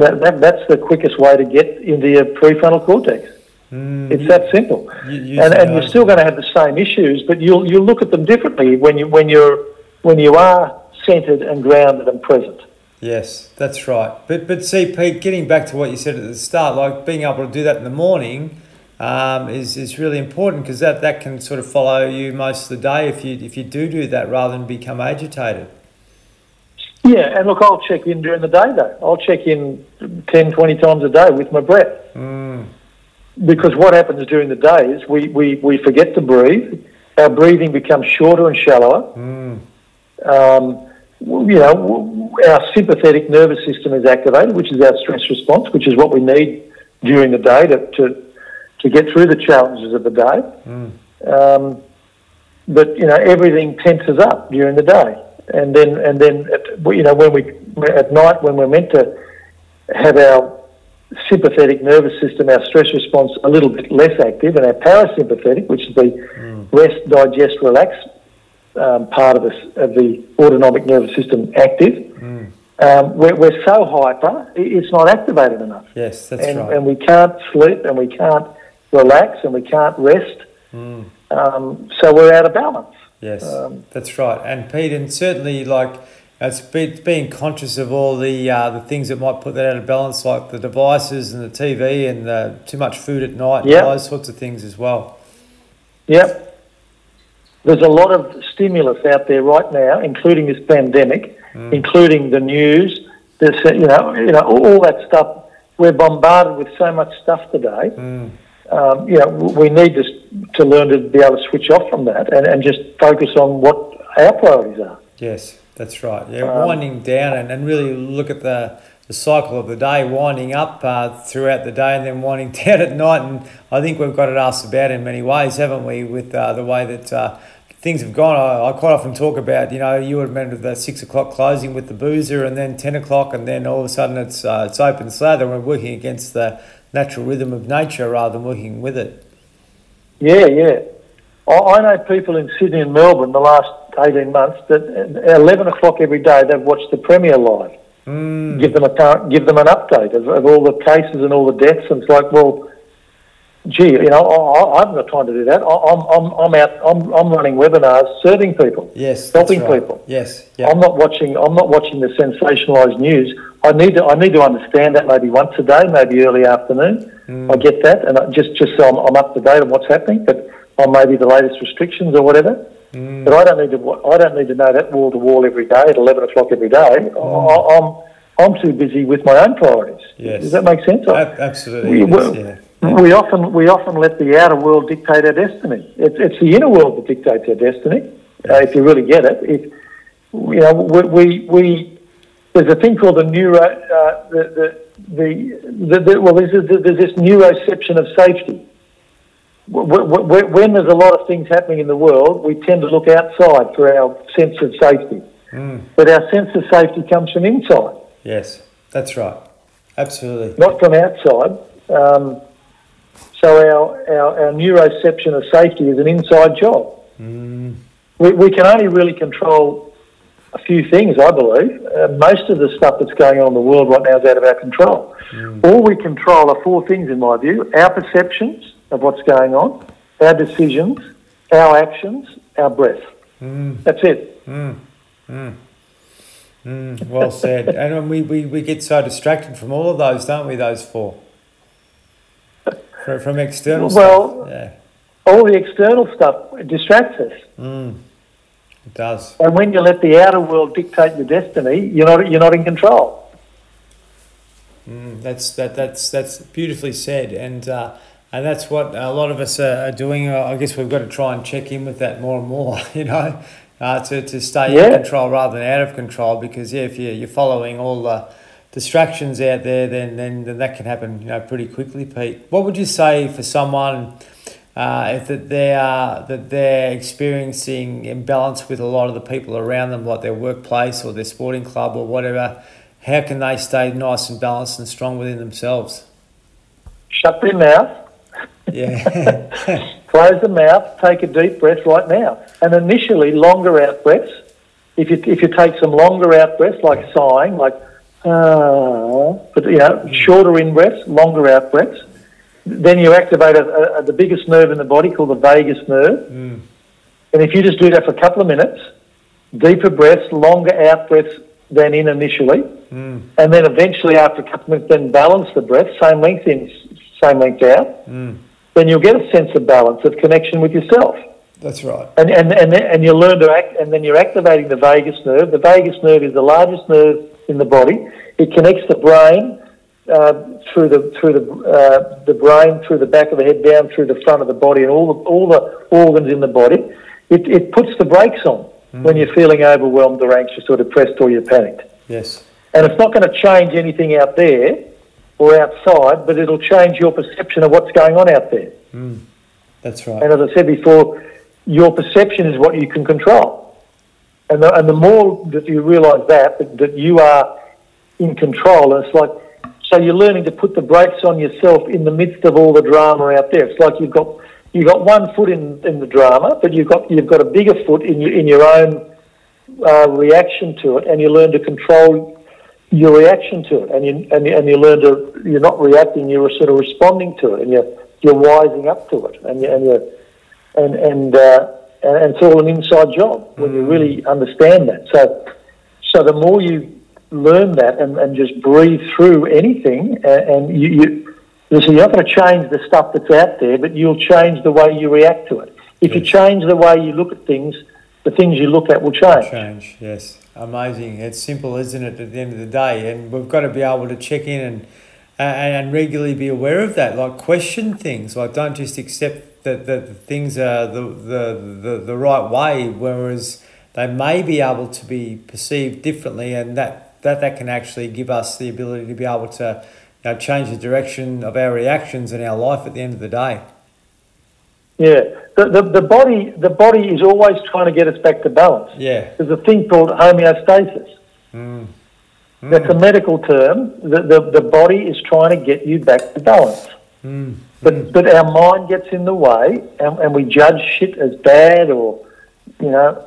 That, that, that's the quickest way to get into your prefrontal cortex. It's that simple. You- you and, and you're still going to have the same issues, but you'll, you'll look at them differently when, you, when, you're, when you are centered and grounded and present. Yes, that's right. But but see, Pete, getting back to what you said at the start, like being able to do that in the morning, um, is is really important because that, that can sort of follow you most of the day if you if you do do that rather than become agitated. Yeah, and look, I'll check in during the day though. I'll check in 10, 20 times a day with my breath. Because what happens during the day is we, we, we forget to breathe. Our breathing becomes shorter and shallower. Um, you know, our sympathetic nervous system is activated, which is our stress response, which is what we need during the day to, to, to get through the challenges of the day. Um, but you know everything tenses up during the day, and then and then at, you know when we at night when we're meant to have our sympathetic nervous system, our stress response, a little bit less active, and our parasympathetic, which is the mm. rest, digest, relax um, part of the, of the autonomic nervous system, active. Mm. Um, we're, we're, so hyper, it's not activated enough. Yes, that's and, right. And we can't sleep, and we can't relax, and we can't rest. Mm. Um, so we're out of balance. Yes, um, that's right. And Pete, and certainly like it's being conscious of all the uh, the things that might put that out of balance, like the devices and the TV and the, too much food at night, yep. those sorts of things as well. Yep. There's a lot of stimulus out there right now, including this pandemic, mm. including the news. This, you know, you know, all that stuff. We're bombarded with so much stuff today. Mm. Um, you know, we need to, to learn to be able to switch off from that and, and just focus on what our priorities are. Yes. That's right. Yeah, um, winding down and, and really look at the, the cycle of the day, winding up uh, throughout the day and then winding down at night. And I think we've got it asked about in many ways, haven't we, with uh, the way that uh, things have gone. I, I, quite often talk about, you know, you would remember the six o'clock closing with the boozer and then 10 o'clock and then all of a sudden it's, uh, it's open slather and we're working against the natural rhythm of nature rather than working with it. Yeah, yeah. I know people in Sydney and Melbourne the last 18 months that at 11 o'clock every day they've watched the Premier live. Mm. Give them a give them an update of, of, all the cases and all the deaths, and it's like, well, gee, you know, I, haven't got time to do that. I, I'm, I'm, I'm out. I'm, I'm running webinars, serving people, yes, helping right. people. Yes, yep. I'm not watching. I'm not watching the sensationalised news. I need to. I need to understand that maybe once a day, maybe early afternoon. Mm. I get that, and I, just just so I'm, I'm up to date on what's happening, but on maybe the latest restrictions or whatever. Mm. But I don't need to. I don't need to know that wall to wall every day at eleven o'clock every day. Mm. I, am I'm too busy with my own priorities. Yes. Does that make sense? absolutely. We, yes, yeah. We often we often let the outer world dictate our destiny. It's, it's the inner world that dictates our destiny. Uh, if you really get it, if you know, we, we, we there's a thing called the neuro uh, the, the, the, the, the well there's, there's this neuroception of safety when there's a lot of things happening in the world, we tend to look outside for our sense of safety. Mm. But our sense of safety comes from inside. Yes, that's right. Absolutely. Not from outside. Um, so our, our, our neuroception of safety is an inside job. Mm. We, we can only really control a few things, I believe. Uh, most of the stuff that's going on in the world right now is out of our control. Mm. All we control are four things, in my view our perceptions, of what's going on, our decisions, our actions, our breath. Mm. That's it. Mm. Mm. mm. Well said. and we, we, we get so distracted from all of those, don't we, those four? From, from external well, stuff. Yeah. All the external stuff distracts us. Mm. It does. And when you let the outer world dictate your destiny, you're not, you're not in control. Mm, that's that that's that's beautifully said, and uh, and that's what a lot of us are doing. I guess we've got to try and check in with that more and more, you know, uh, to, to stay yeah. in control rather than out of control. Because, yeah, if you're, you're following all the distractions out there, then, then, then that can happen, you know, pretty quickly, Pete. What would you say for someone uh, if that they are that they're experiencing imbalance with a lot of the people around them, like their workplace or their sporting club or whatever? How can they stay nice and balanced and strong within themselves? Shut their mouth yeah. Close the mouth, take a deep breath right now. And initially, longer out breaths. If you, if you take some longer out breaths, like sighing, like, ah, but, you know, shorter in breaths, longer out breaths, then you activate a, a, the biggest nerve in the body called the vagus nerve. Mm. And if you just do that for a couple of minutes, deeper breaths, longer out breaths than in initially, mm. and then eventually after a couple of minutes, then balance the breath, same length in, same length out. Mm then you'll get a sense of balance, of connection with yourself. That's right. And, and, and, and you learn to act, and then you're activating the vagus nerve. The vagus nerve is the largest nerve in the body. It connects the brain uh, through the through the uh, the brain, through the back of the head, down through the front of the body, and all the all the organs in the body. It, it puts the brakes on mm. when you're feeling overwhelmed or anxious or depressed or you're panicked. Yes. And it's not going to change anything out there or outside, but it'll change your perception of what's going on out there. Mm, that's right. And as I said before, your perception is what you can control. And the, and the more that you realise that, that, that, you are in control, and it's like, So you're learning to put the brakes on yourself in the midst of all the drama out there. It's like you've got you've got one foot in, in the drama, but you've got you've got a bigger foot in your in your own uh, reaction to it, and you learn to control your reaction to it, and you and you, and you learn to you're not reacting, you're sort of responding to it, and you're you're wising up to it, and you and you and and, uh, and and it's all an inside job when you really understand that. So so the more you learn that and, and just breathe through anything, and, and you, you so you're not going to change the stuff that's out there, but you'll change the way you react to it. If you change the way you look at things, the things you look at will change. Change, yes. Amazing. It's simple, isn't it, at the end of the day? And we've got to be able to check in and and, and regularly be aware of that. Like question things. Like don't just accept that, that things are the, the, the, the right way, whereas they may be able to be perceived differently and that, that, that can actually give us the ability to be able to you know, change the direction of our reactions in our life at the end of the day. Yeah, the, the, the body the body is always trying to get us back to balance. Yeah. There's a thing called homeostasis. Mm. Mm. That's a medical term. The, the, the body is trying to get you back to balance. Mm. But, but our mind gets in the way and, and we judge shit as bad or, you know,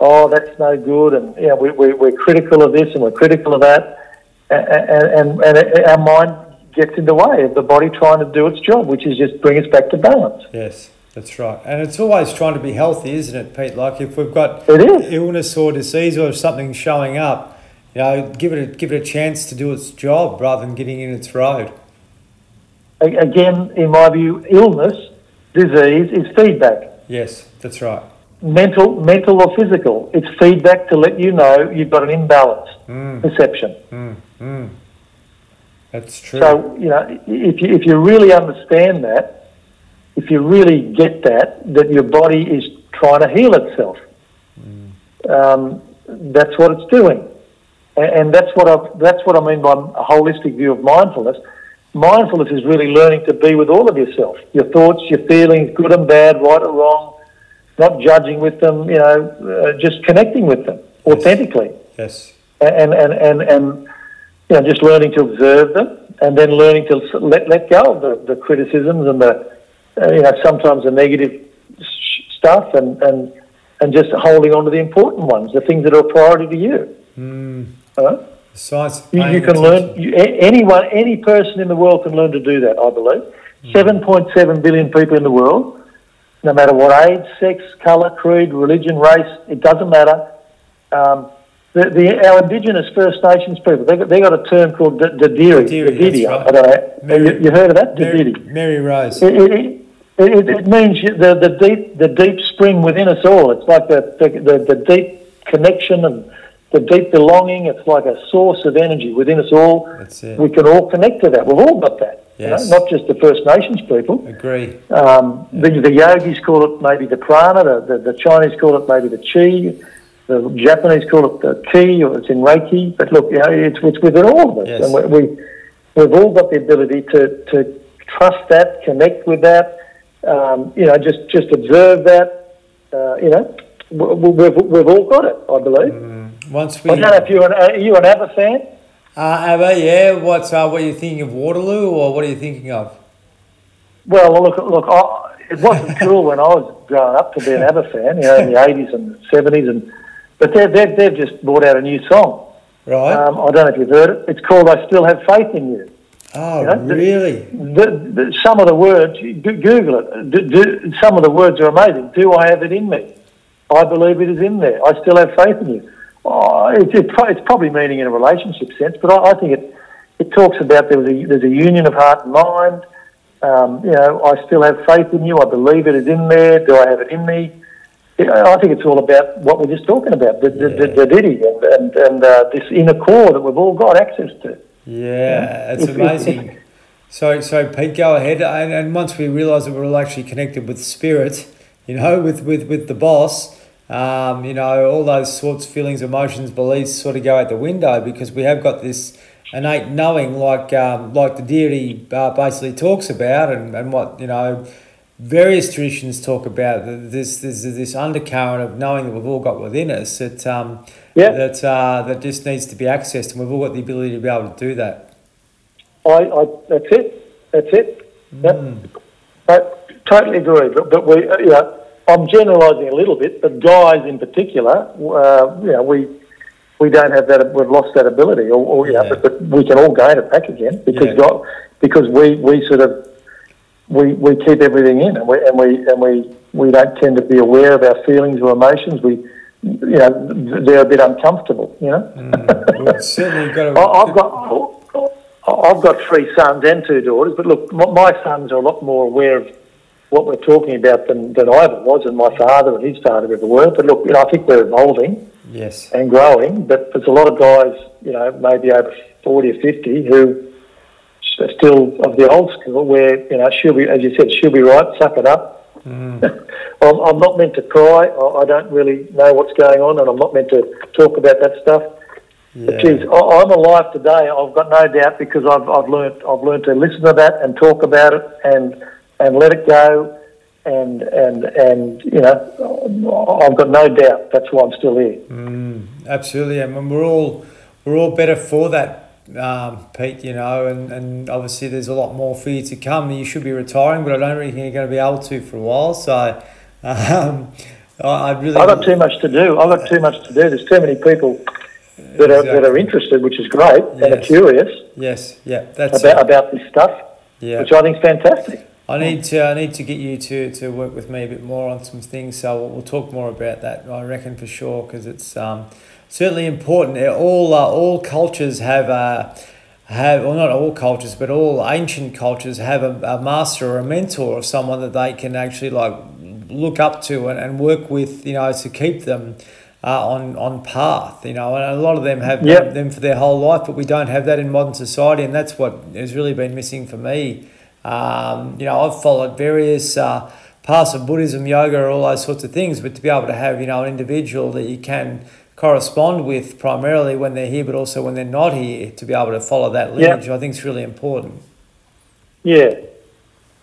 oh, that's no good. And, you know, we, we, we're critical of this and we're critical of that. And, and, and our mind gets in the way of the body trying to do its job, which is just bring us back to balance. Yes. That's right, and it's always trying to be healthy, isn't it, Pete? Like if we've got illness or disease or something showing up, you know, give it a, give it a chance to do its job rather than getting in its road. Again, in my view, illness, disease is feedback. Yes, that's right. Mental, mental or physical, it's feedback to let you know you've got an imbalance Mm, perception. mm, mm. That's true. So, you know, if you, if you really understand that, if you really get that, that your body is trying to heal itself, um, that's what it's doing. And, and that's what I, that's what I mean by a holistic view of mindfulness. Mindfulness is really learning to be with all of yourself, your thoughts, your feelings, good and bad, right or wrong, not judging with them, you know, uh, just connecting with them authentically yes. and and and and you know just learning to observe them and then learning to let let go of the, the criticisms and the uh, you know sometimes the negative sh- stuff and and and just holding on to the important ones, the things that are a priority to you. Mm. You, you can learn. You, anyone, any person in the world can learn to do that. I believe. Seven point seven billion people in the world, no matter what age, sex, colour, creed, religion, race, it doesn't matter. Um, the, the, our Indigenous First Nations people, they got, they got a term called Dadirri. Dadirri, right. I don't know. You, you heard of that? Mary, Dadirri. Mary Rose. It, it, it, it, it means the, the deep the deep spring within us all. It's like the, the, the, the deep connection and the deep belonging. It's like a source of energy within us all. We can all connect to that. We've all got that. Yes. You know, not just the First Nations people. Agree. Um, the, the yogis call it maybe the prana. The, the, the Chinese call it maybe the chi. The Japanese call it the ki, or it's in Reiki. But look, you know, it's, it's within all of us, Yes. and we, we we've all got the ability to, to trust that, connect with that. Um, you know, just just observe that. Uh, you know, we, we- we've, we've all got it. I believe. Once we. I don't know if you're an are you an ABBA fan. Uh, Abba, yeah. What's uh, what are you thinking of Waterloo, or what are you thinking of? Well, look, look, I, it wasn't cool when I was growing up to be an ABBA fan, you know, in the 80s and 70s, and but they've, they've, they've just brought out a new song. Right. Um, I don't know if you've heard it. It's called "I Still Have Faith in You." Oh, you know, really? The, the, some of the words, Google it. Do, do, some of the words are amazing. Do I have it in me? I believe it is in there. I still have faith in you. Oh, it's, it's, pro- it's probably meaning in a relationship sense, but I, I think it it talks about there a, there's a union of heart and mind. Um, you know, I still have faith in you. I believe it is in there. Do I have it in me? Yeah, I think it's all about what we're just talking about, the, the, the, the ditty and, and, and uh, this inner core that we've all got access to. Yeah, it's amazing. So, so Pete, go ahead. And, and once we realise that we're all actually connected with spirit, you know, with with with the boss, um, you know, all those sorts of feelings, emotions, beliefs sort of go out the window because we have got this innate knowing, like um, like the deity uh, basically talks about, and, and what you know. Various traditions talk about this. There's this undercurrent of knowing that we've all got within us. That um, Yeah. that uh, that just needs to be accessed, and we've all got the ability to be able to do that. I, I that's it. That's it. Yep. But totally agree. But, but we, uh, you know, I'm generalising a little bit, but guys in particular, uh, you know, we we don't have that. We've lost that ability, or, or know, Yeah. but, but we can all gain it back again because Yeah. God, because we, we sort of we, we keep everything in, and we and we and we we don't tend to be aware of our feelings or emotions. We, you know, they're a bit uncomfortable. You know. Mm. We've certainly got I've got I've got three sons and two daughters, but look, my- sons are a lot more aware of what we're talking about than, than I ever was, and my father and his father ever were. But look, you know, I think we're evolving yes. and growing, but there's a lot of guys, you know, maybe over 40 or 50 who still of the old school where, you know, she'll be, as you said, she'll be right, suck it up. I'm, I'm not meant to cry. I, I don't really know what's going on, and I'm not meant to talk about that stuff. But Yeah. geez, I, I'm alive today. I've got no doubt because I've, I've learnt I've learnt to listen to that and talk about it and and let it go, and and and you know, I've got no doubt that's why I'm still here. Mm, absolutely, and when we're all we're all better for that, um, Pete. You know, and, and obviously there's a lot more for you to come. You should be retiring, but I don't really think you're going to be able to for a while. So, um, I, I'd really. I've got too much to do. I've got too much to do. There's too many people that are that are interested, which is great, and are curious Yes, yeah, that's about it. about this stuff, Yeah. which I think is fantastic. I need to I need to get you to, to work with me a bit more on some things. So we'll, we'll talk more about that. I reckon for sure because it's um, certainly important. Uh, All uh, all cultures have a have well not all cultures but all ancient cultures have a, a master or a mentor or someone that they can actually like look up to and, and work with. You know to keep them. Uh, on on path, you know, and a lot of them have Yep. them for their whole life, but we don't have that in modern society, and that's what has really been missing for me. Um, you know, I've followed various uh, paths of Buddhism, yoga, all those sorts of things, but to be able to have, you know, an individual that you can correspond with primarily when they're here, but also when they're not here, to be able to follow that lineage, I think is really important. Yeah,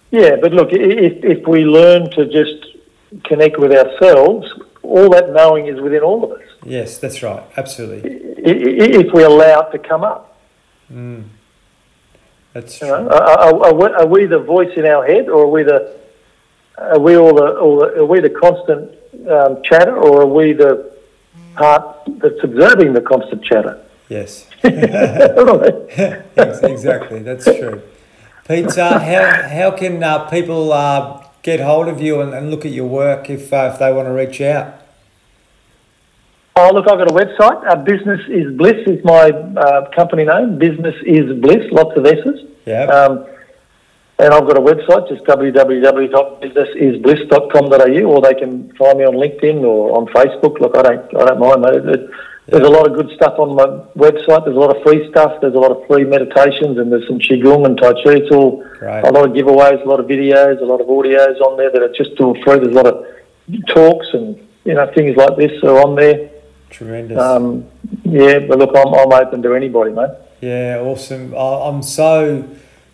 yeah. But look, if if we learn to just connect with ourselves, all that knowing is within all of us. Yes, that's right. Absolutely. If we allow it to come up, Mm. That's you true. know, are, are, are, we, are we the voice in our head, or are we the are we all the, all the are we the constant um, chatter, or are we the part that's observing the constant chatter? Yes. Right. Exactly. That's true. Pete, uh, how, how can uh, people uh, get hold of you and, and look at your work if, uh, if they want to reach out? Oh, look, I've got a website. Uh, Business is Bliss is my uh, company name. Business is Bliss, lots of S's. Yeah. Um, and I've got a website, just www.businessisbliss.com.au, or they can find me on LinkedIn or on Facebook. Look, I don't, I don't mind. Mate. It- There's a lot of good stuff on my website. There's a lot of free stuff. There's a lot of free meditations, and there's some qigong and tai chi. It's all a lot of giveaways, a lot of videos, a lot of audios on there that are just all free. There's a lot of talks and you know things like this are on there. Tremendous. Um, yeah, but look, I'm, I'm open to anybody, mate. Yeah, awesome. I'm so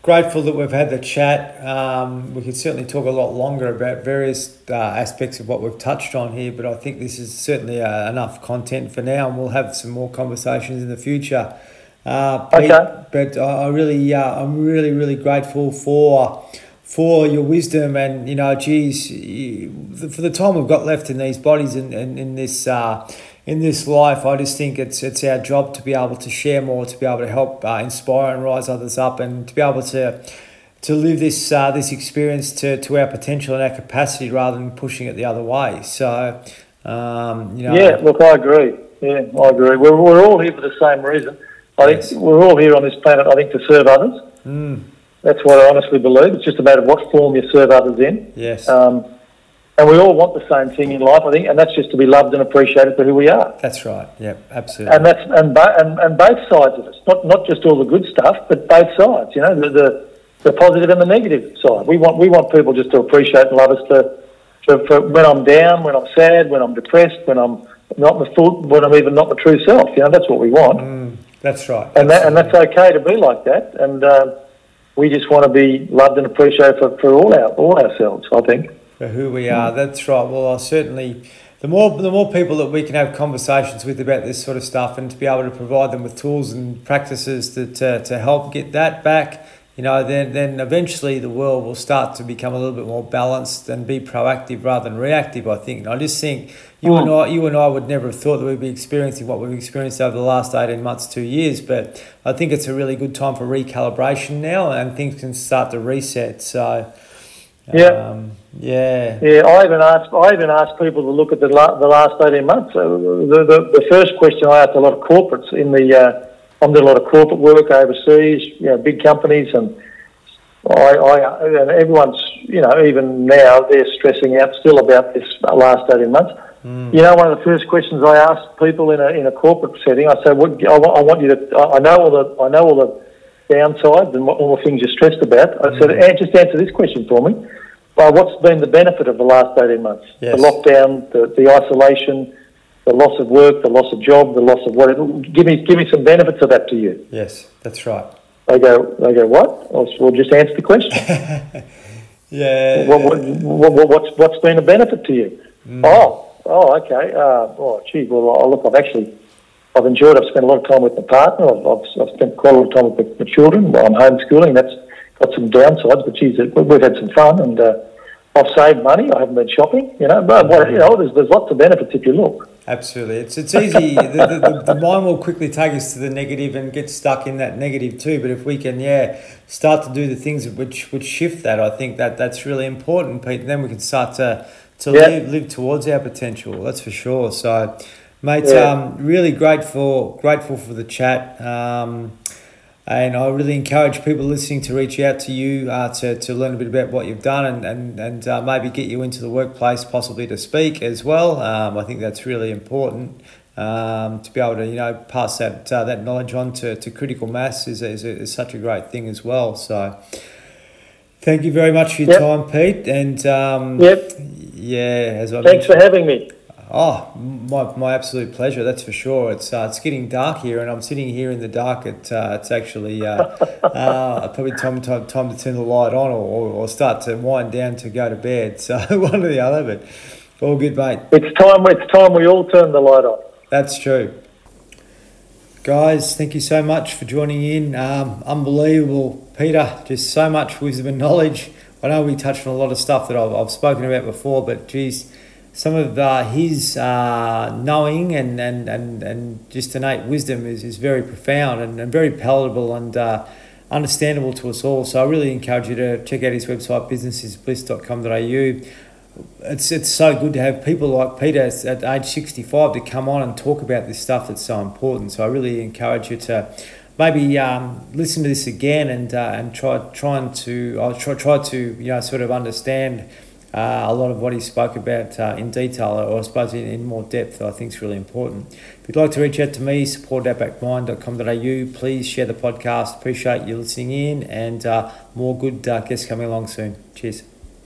grateful that we've had the chat. Um, we could certainly talk a lot longer about various uh, aspects of what we've touched on here, but I think this is certainly uh, enough content for now, and we'll have some more conversations in the future. Uh, Pete, Okay. But I really, uh, I'm really, really grateful for for your wisdom and you know, geez, for the time we've got left in these bodies and, and in this uh, in this life, I just think it's it's our job to be able to share more, to be able to help uh, inspire and rise others up, and to be able to to live this uh, this experience to, to our potential and our capacity rather than pushing it the other way. So, um, you know, Yeah, look, I agree. Yeah, I agree. We're, we're all here for the same reason. I think Yes. we're all here on this planet, I think, to serve others. Mm, That's what I honestly believe. It's just a matter of what form you serve others in. yes, Um, and we all want the same thing in life, I think, and that's just to be loved and appreciated for who we are. that's right. Yep, absolutely. And that's and, bo- and and both sides of us, not not just all the good stuff, but both sides. You know, the the, the positive and the negative side. We want we want people just to appreciate and love us for, for, for when I'm down, when I'm sad, when I'm depressed, when I'm not the full, when I'm even not the true self. You know, that's what we want, Mm, that's right. and that and that's okay to be like that. And uh, we just want to be loved and appreciated for, for all our all ourselves. I think. For who we are. That's right. Well, I certainly the more the more people that we can have conversations with about this sort of stuff, and to be able to provide them with tools and practices that to, to help get that back, you know, then then eventually the world will start to become a little bit more balanced and be proactive rather than reactive. I think. And I just think you and I, you and I would never have thought that we'd be experiencing what we've experienced over the last eighteen months, two years. But I think it's a really good time for recalibration now, and things can start to reset. So. Yeah. Um, yeah. Yeah, I even asked I even asked people to look at the, la- the last eighteen months. Uh, the, the the first question I asked a lot of corporates in the uh, I'm doing a lot of corporate work overseas, you know, big companies, and I, I and everyone's you know even now they're stressing out still about this last eighteen months. Mm. You know, one of the first questions I ask people in a in a corporate setting, I say, "What I want, I want you to I know all the I know all the downsides and all the things you're stressed about." I said, Mm. "Just answer this question for me." Well, what's been the benefit of the last 18 months? Yes. The lockdown, the, the isolation, the loss of work, the loss of job, the loss of whatever. Give me, give me some benefits of that to you. Yes, that's right. They go, they go, what? Well, just answer the question. Yeah. what, what, what, what- what's, what's been a benefit to you? Mm. Oh, oh, okay. Uh, oh, gee, well, oh, look, I've actually, I've enjoyed, I've spent a lot of time with my partner. I've, I've, I've spent quite a lot of time with my, my children while I'm homeschooling. That's got some downsides, but geez, we've had some fun and, uh, I've saved money. I haven't been shopping, you know, but, well, you know, there's, there's lots of benefits if you look. Absolutely, it's it's easy. the, the, the, mind will quickly take us to the negative and get stuck in that negative too. But if we can, yeah, start to do the things which which shift that, I think that that's really important, Pete. Then we can start to to Yeah. live live towards our potential. That's for sure. So, mate, Yeah. um, really grateful grateful for the chat. Um, and I really encourage people listening to reach out to you uh, to, to learn a bit about what you've done and, and, and uh, maybe get you into the workplace, possibly to speak as well. Um, I think that's really important um, to be able to you know pass that uh, that knowledge on to, to critical mass is, is, is such a great thing as well. So thank you very much for your Yep. time, Pete. And um, Yep. yeah, as I Thanks for having me. Oh, my, my absolute pleasure. That's for sure. It's uh, it's getting dark here, and I'm sitting here in the dark. It uh, it's actually uh, uh, probably time, time time to turn the light on or, or, start to wind down to go to bed. So one or the other, but all good, mate. It's time, it's time we all turn the light on. That's true. Guys, thank you so much for joining in. Um, unbelievable, Peter. Just so much wisdom and knowledge. I know we touched on a lot of stuff that I've, I've spoken about before, but geez, some of uh, his uh, knowing and, and, and, and just innate wisdom is, is very profound and, and very palatable and uh, understandable to us all. So I really encourage you to check out his website, businessisbliss.com.au it's it's so good to have people like Peter at age 65 to come on and talk about this stuff that's so important. So I really encourage you to maybe um, listen to this again and uh, and try trying to I'll try try to you know sort of understand uh, a lot of what he spoke about uh, in detail or I suppose in, in more depth I think is really important. If you'd like to reach out to me, support at outbackmind.com.au. Please share the podcast. Appreciate you listening in and uh, more good uh, guests coming along soon. Cheers.